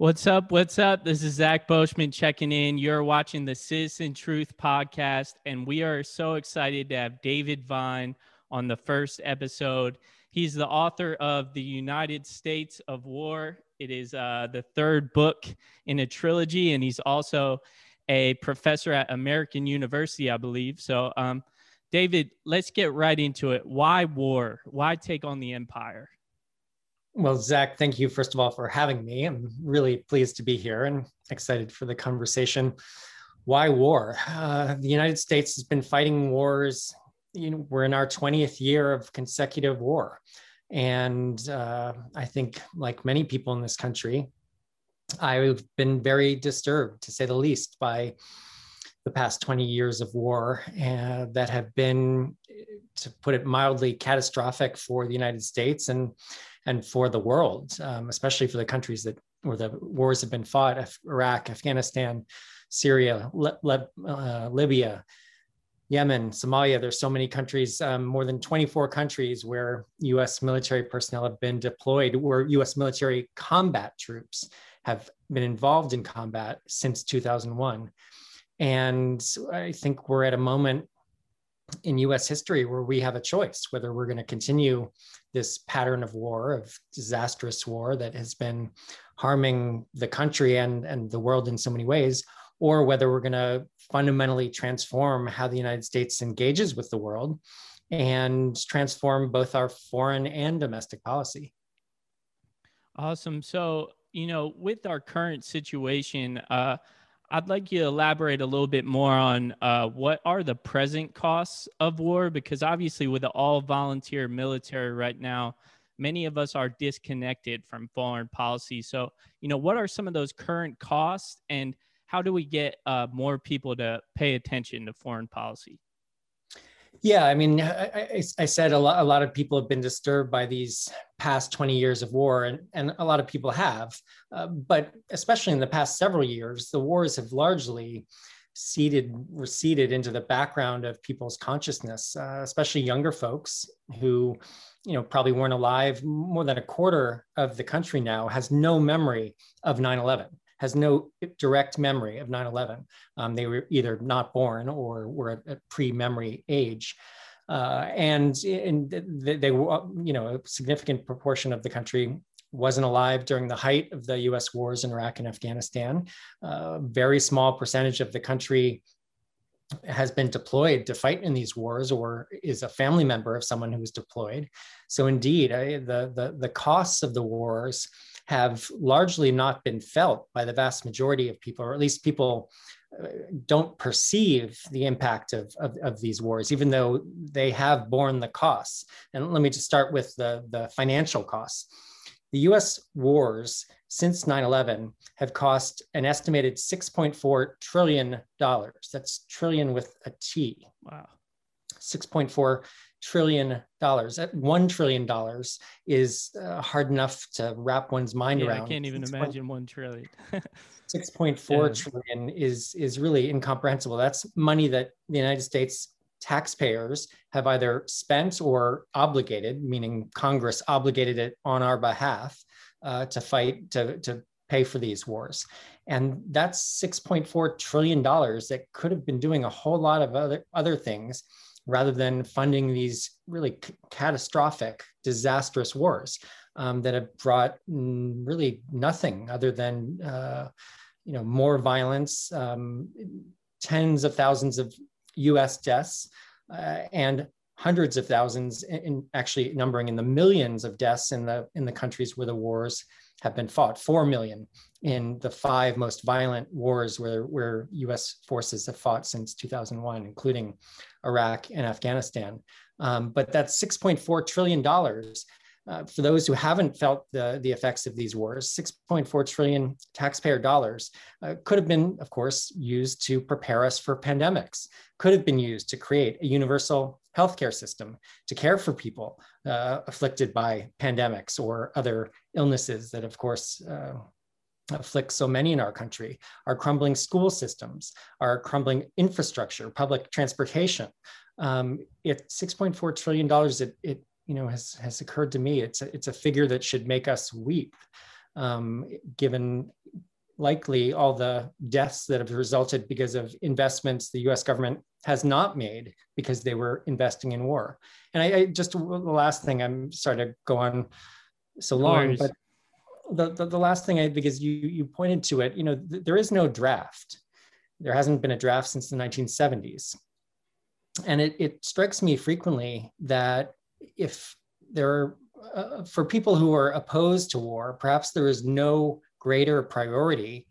What's up? What's up? This is Zach Boschman checking in. You're watching the Citizen Truth podcast, and we are so excited to have David Vine on the first episode. He's the author of The United States of War. It is uh, the third book in a trilogy, and he's also a professor at American University, I believe. So, um, David, let's get right into it. Why war? Why take on the empire? Well, Zach, thank you first of all for having me. I'm really pleased to be here and excited for the conversation. Why war? Uh, the United States has been fighting wars. You know, we're in our 20th year of consecutive war. And uh, I think, like many people in this country, I've been very disturbed, to say the least, by the past 20 years of war uh, that have been, to put it mildly, catastrophic for the United States and and for the world, um, especially for the countries that where the wars have been fought: Iraq, Afghanistan, Syria, uh, Libya, Yemen, Somalia. There's so many countries, um, more than 24 countries where U.S. military personnel have been deployed, where U.S. military combat troops have been involved in combat since 2001. And I think we're at a moment in US history where we have a choice whether we're going to continue this pattern of war, of disastrous war that has been harming the country and, and the world in so many ways, or whether we're going to fundamentally transform how the United States engages with the world and transform both our foreign and domestic policy. Awesome. So, you know, with our current situation, uh, I'd like you to elaborate a little bit more on uh, what are the present costs of war, because obviously, with the all volunteer military right now, many of us are disconnected from foreign policy. So, you know, what are some of those current costs, and how do we get uh, more people to pay attention to foreign policy? Yeah, I mean, I, I, said a lot, a lot of people have been disturbed by these past 20 years of war, and, and a lot of people have. Uh, but especially in the past several years, the wars have largely seeded, receded into the background of people's consciousness, uh, especially younger folks who, you know, probably weren't alive. More than a quarter of the country now has no memory of 9 11 has no direct memory of 9-11. Um, they were either not born or were at pre-memory age. Uh, and, and they, they were, you know, a significant proportion of the country wasn't alive during the height of the US wars in Iraq and Afghanistan. A uh, very small percentage of the country has been deployed to fight in these wars or is a family member of someone who was deployed. So indeed, I, the, the, the costs of the wars have largely not been felt by the vast majority of people, or at least people uh, don't perceive the impact of, of, of, these wars, even though they have borne the costs. And let me just start with the, the financial costs. The US wars since 9 11 have cost an estimated $6.4 trillion. That's trillion with a T. Wow. 6.4 trillion dollars. At one trillion dollars is uh, hard enough to wrap one's mind yeah, around. I can't even 6. imagine one trillion. Six point four yeah. trillion is is really incomprehensible. That's money that the United States taxpayers have either spent or obligated, meaning Congress obligated it on our behalf uh, to fight to to pay for these wars. And that's $6.4 trillion that could have been doing a whole lot of other, other things rather than funding these really c- catastrophic, disastrous wars um, that have brought really nothing other than uh, you know more violence, um, tens of thousands of U.S. deaths, uh, and hundreds of thousands, in, in, actually numbering in the millions of deaths in the in the countries where the wars have been fought. Four million in the five most violent wars where, where US forces have fought since 2001, including Iraq and Afghanistan. Um, but that's $6.4 trillion. Uh, for those who haven't felt the, the effects of these wars, 6.4 trillion taxpayer dollars uh, could have been, of course, used to prepare us for pandemics, could have been used to create a universal healthcare system to care for people uh, afflicted by pandemics or other illnesses that, of course, uh, afflict so many in our country, our crumbling school systems, our crumbling infrastructure, public transportation. Um, at $6.4 trillion, it, it you know, has, has occurred to me, it's a, it's a figure that should make us weep. um, given likely all the deaths that have resulted because of investments the US government has not made because they were investing in war. And I, I just the last thing I'm sorry to go on so long, but the, the, the, last thing I because you you pointed to it, you know, th- there is no draft. There hasn't been a draft since the 1970s. And it, it strikes me frequently that if there are, uh, for people who are opposed to war, perhaps there is no greater priority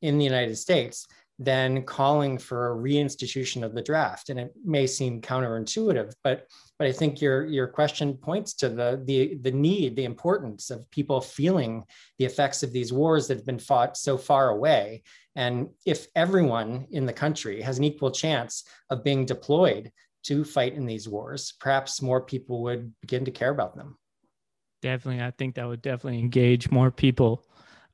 in the United States than calling for a reinstitution of the draft. And it may seem counterintuitive, but but I think your your question points to the the the need, the importance of people feeling the effects of these wars that have been fought so far away. And if everyone in the country has an equal chance of being deployed to fight in these wars, perhaps more people would begin to care about them. Definitely, I think that would definitely engage more people.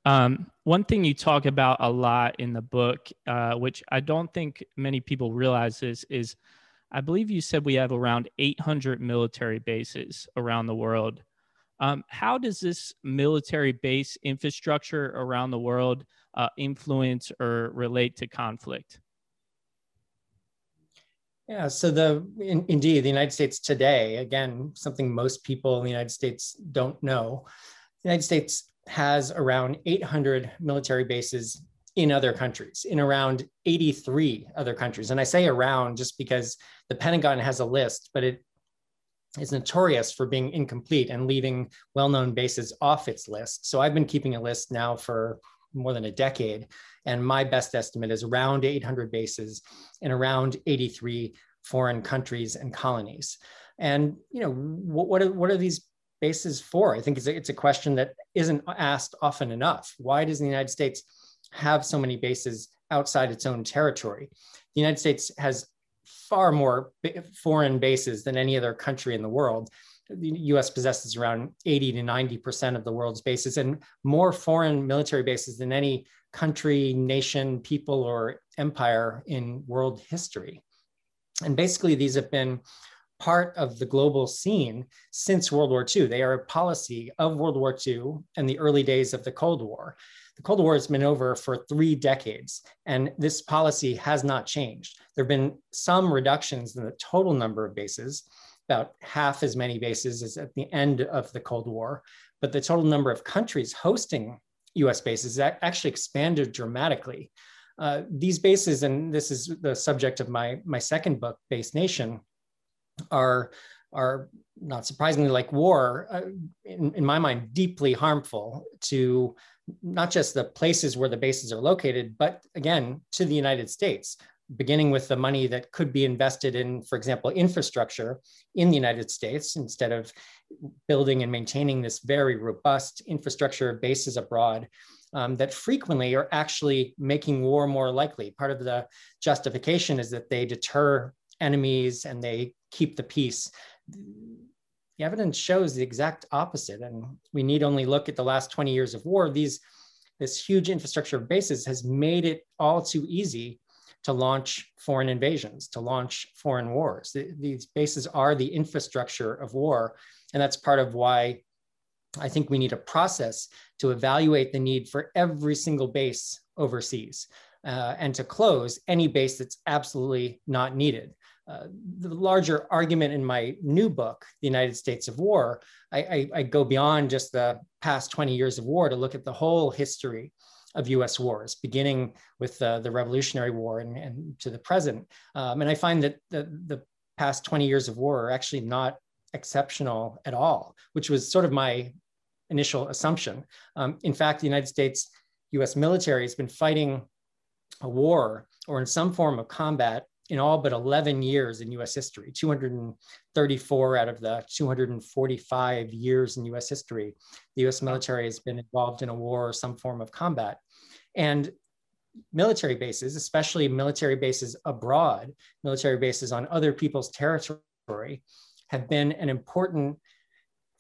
Um, one thing you talk about a lot in the book, uh, which I don't think many people realize is, is I believe you said we have around 800 military bases around the world. Um, how does this military base infrastructure around the world uh, influence or relate to conflict? Yeah, so the in, indeed the United States today, again, something most people in the United States don't know. The United States has around 800 military bases in other countries, in around 83 other countries. And I say around just because the Pentagon has a list, but it is notorious for being incomplete and leaving well known bases off its list. So I've been keeping a list now for more than a decade. And my best estimate is around 800 bases in around 83 foreign countries and colonies. And you know what, what are, what are these bases for? I think it's a, it's a question that isn't asked often enough. Why does the United States have so many bases outside its own territory? The United States has far more foreign bases than any other country in the world. The US possesses around 80 to 90% of the world's bases and more foreign military bases than any country, nation, people, or empire in world history. And basically, these have been part of the global scene since World War II. They are a policy of World War II and the early days of the Cold War. The Cold War has been over for three decades, and this policy has not changed. There have been some reductions in the total number of bases, about half as many bases as at the end of the Cold War, but the total number of countries hosting US bases actually expanded dramatically. Uh, these bases, and this is the subject of my, my second book, Base Nation, are are not surprisingly like war uh, in, in my mind deeply harmful to not just the places where the bases are located but again to the united states beginning with the money that could be invested in for example infrastructure in the united states instead of building and maintaining this very robust infrastructure of bases abroad um, that frequently are actually making war more likely. Part of the justification is that they deter enemies and they keep the peace. The evidence shows the exact opposite. And we need only look at the last 20 years of war. These, this huge infrastructure of bases has made it all too easy to launch foreign invasions, to launch foreign wars. These bases are the infrastructure of war. And that's part of why I think we need a process to evaluate the need for every single base overseas uh, and to close any base that's absolutely not needed. Uh, the larger argument in my new book, The United States of War, I, I, I, go beyond just the past 20 years of war to look at the whole history of US wars, beginning with uh, the Revolutionary War and, and, to the present. Um, and I find that the, the past 20 years of war are actually not exceptional at all, which was sort of my initial assumption. Um, in fact, the United States US military has been fighting a war or in some form of combat in all but 11 years in US history, 234 out of the 245 years in US history, the US military has been involved in a war or some form of combat. And military bases, especially military bases abroad, military bases on other people's territory, have been an important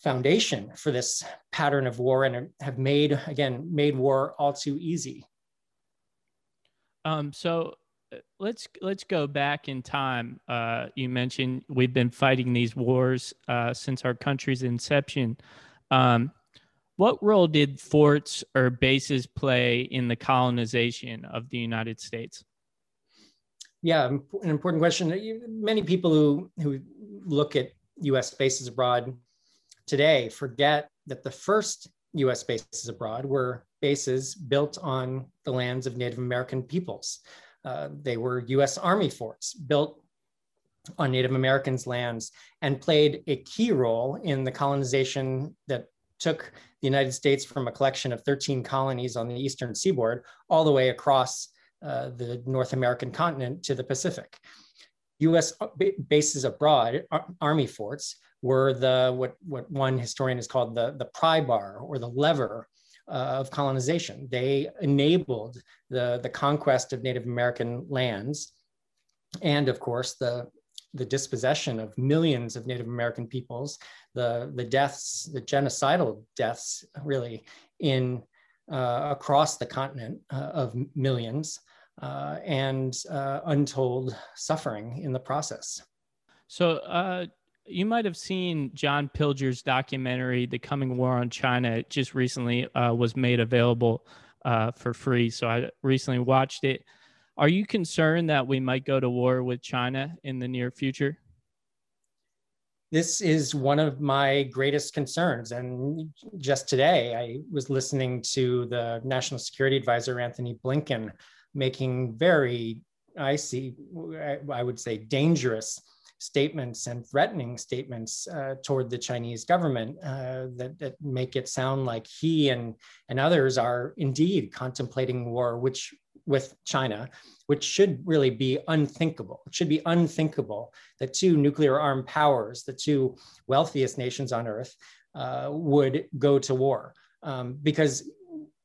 foundation for this pattern of war and have made, again, made war all too easy. Um, so let's let's go back in time. Uh, you mentioned we've been fighting these wars uh, since our country's inception. Um, what role did forts or bases play in the colonization of the United States? Yeah, an important question. Many people who, who look at US bases abroad today forget that the first US bases abroad were bases built on the lands of Native American peoples. Uh, they were US Army forts built on Native Americans' lands and played a key role in the colonization that took the United States from a collection of 13 colonies on the eastern seaboard all the way across uh, the North American continent to the Pacific. US bases abroad, army forts, were the what, what one historian has called the, the pry bar or the lever uh, of colonization. They enabled the, the conquest of Native American lands and of course the the dispossession of millions of Native American peoples, the, the deaths, the genocidal deaths, really, in uh, across the continent uh, of millions, uh, and uh, untold suffering in the process. So, uh, you might have seen John Pilger's documentary, "The Coming War on China." Just recently uh, was made available for free, so I recently watched it. Are you concerned that we might go to war with China in the near future? This is one of my greatest concerns. And just today, I was listening to the National Security Advisor, Anthony Blinken, making very, I see, I would say, dangerous statements and threatening statements uh, toward the Chinese government uh, that, that make it sound like he and, and others are indeed contemplating war, which with China, which should really be unthinkable. It should be unthinkable that two nuclear armed powers, the two wealthiest nations on earth, uh, would go to war. Um, because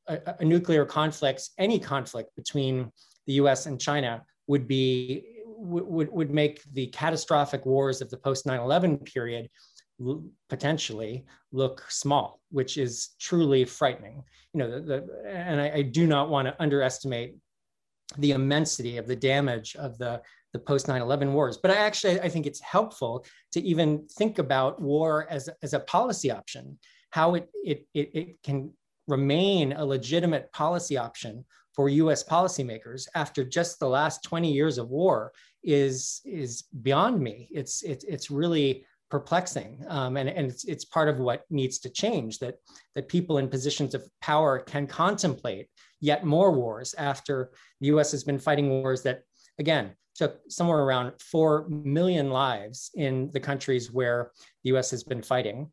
a, a, nuclear conflict, any conflict between the US and China would be would, would make the catastrophic wars of the post 9-11 period potentially look small, which is truly frightening. You know, the, the and I, I, do not want to underestimate the immensity of the damage of the, the post 9-11 wars. But I actually, I think it's helpful to even think about war as, as a policy option, how it, it, it, it can remain a legitimate policy option for US policymakers after just the last 20 years of war is, is beyond me. It's, it, it's really perplexing. Um, and and it's, it's part of what needs to change that, that people in positions of power can contemplate yet more wars after the US has been fighting wars that, again, took somewhere around 4 million lives in the countries where the US has been fighting.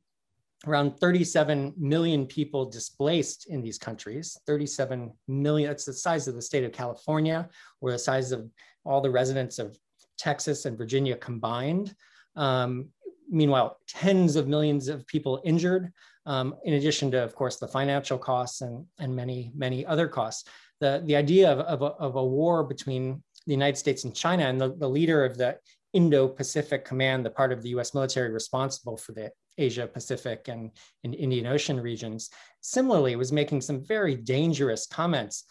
Around 37 million people displaced in these countries. 37 million, that's the size of the state of California or the size of all the residents of Texas and Virginia combined. Um, meanwhile, tens of millions of people injured, um, in addition to, of course, the financial costs and, and many, many other costs. The, the idea of, of, a, of a war between the United States and China and the, the leader of the Indo-Pacific Command, the part of the US military responsible for the Asia Pacific and, and Indian Ocean regions, similarly was making some very dangerous comments,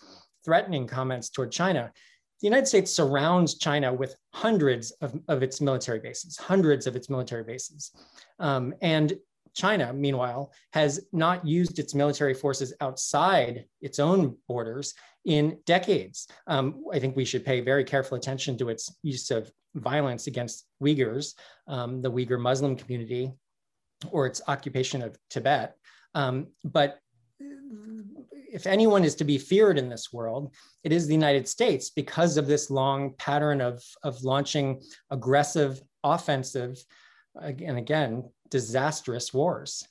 threatening comments toward China. The United States surrounds China with hundreds of, of its military bases, hundreds of its military bases. Um, and China, meanwhile, has not used its military forces outside its own borders in decades. Um, I think we should pay very careful attention to its use of violence against Uyghurs, um, the Uyghur Muslim community, or its occupation of Tibet. Um, but if anyone is to be feared in this world, it is the United States because of this long pattern of, of launching aggressive, offensive, and again, disastrous wars.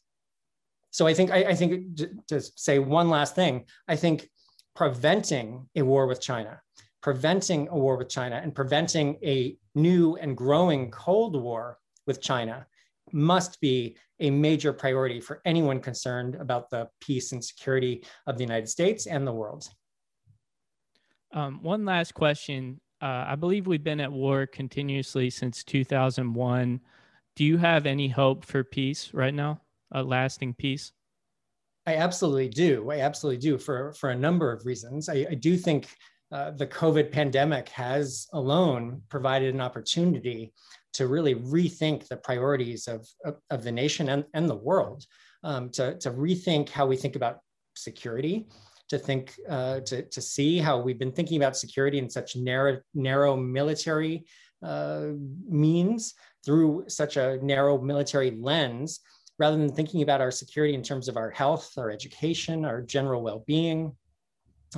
So I think I, I think to say one last thing, I think preventing a war with China, preventing a war with China, and preventing a new and growing Cold War with China must be a major priority for anyone concerned about the peace and security of the United States and the world. Um, one last question. Uh, I believe we've been at war continuously since 2001 do you have any hope for peace right now, a lasting peace? I absolutely do. I absolutely do for, for a number of reasons. I, I do think uh, the COVID pandemic has alone provided an opportunity to really rethink the priorities of, of, of the nation and, and the world. um, to, to rethink how we think about security, to think, uh, to, to see how we've been thinking about security in such narrow, narrow military uh, means through such a narrow military lens, rather than thinking about our security in terms of our health, our education, our general well-being,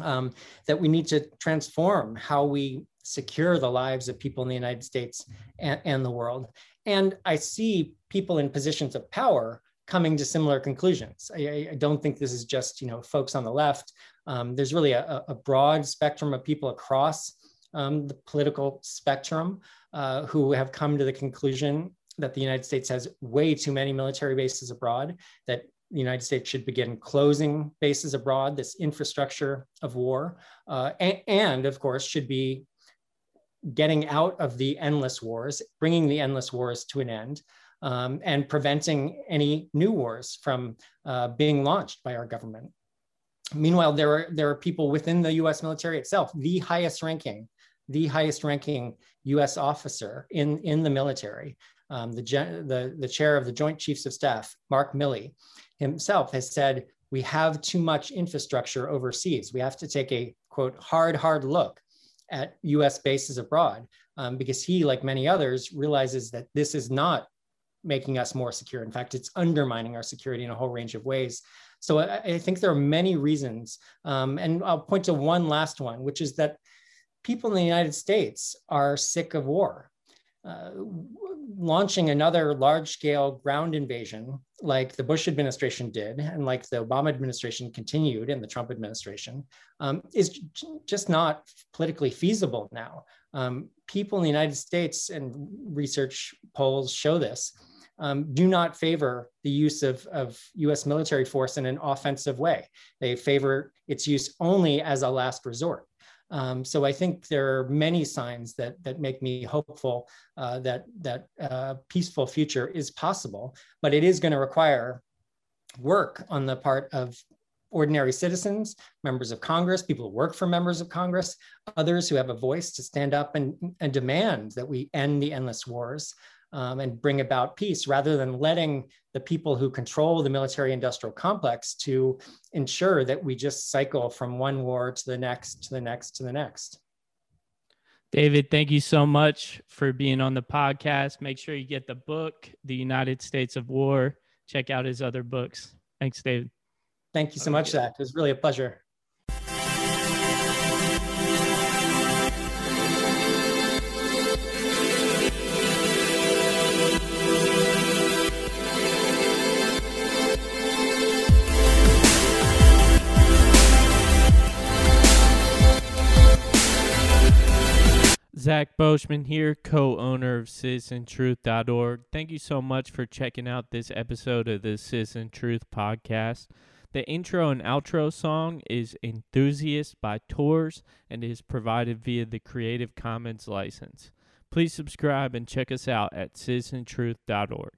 um, that we need to transform how we secure the lives of people in the United States and, and the world. And I see people in positions of power coming to similar conclusions. I, I, don't think this is just you know folks on the left. Um, there's really a, a, broad spectrum of people across um, the political spectrum uh, who have come to the conclusion that the United States has way too many military bases abroad, that the United States should begin closing bases abroad, this infrastructure of war, uh, and, and, of course should be getting out of the endless wars, bringing the endless wars to an end, um, and preventing any new wars from uh, being launched by our government. Meanwhile, there are, there are people within the US military itself, the highest ranking, the highest ranking US officer in, in the military, um, the, the, the chair of the Joint Chiefs of Staff, Mark Milley, himself has said, we have too much infrastructure overseas. We have to take a quote, hard, hard look at US bases abroad um, because he, like many others, realizes that this is not making us more secure. In fact, it's undermining our security in a whole range of ways. So I, I think there are many reasons. Um, and I'll point to one last one, which is that people in the United States are sick of war. Uh, launching another large scale ground invasion like the Bush administration did and like the Obama administration continued in the Trump administration um, is just not politically feasible now. Um, people in the United States and research polls show this um, do not favor the use of, of US military force in an offensive way. They favor its use only as a last resort. Um, so I think there are many signs that that make me hopeful uh, that that uh, peaceful future is possible, but it is going to require work on the part of ordinary citizens, members of Congress, people who work for members of Congress, others who have a voice to stand up and, and demand that we end the endless wars um, and bring about peace rather than letting the people who control the military industrial complex to ensure that we just cycle from one war to the next, to the next, to the next. David, thank you so much for being on the podcast. Make sure you get the book, The United States of War. Check out his other books. Thanks, David. Thank you so much, Zach. It was really a pleasure. Zach Boschman here, co owner of CitizenTruth.org. Thank you so much for checking out this episode of the Citizen Truth podcast. The intro and outro song is Enthusiast by Tours and is provided via the Creative Commons license. Please subscribe and check us out at CitizenTruth.org.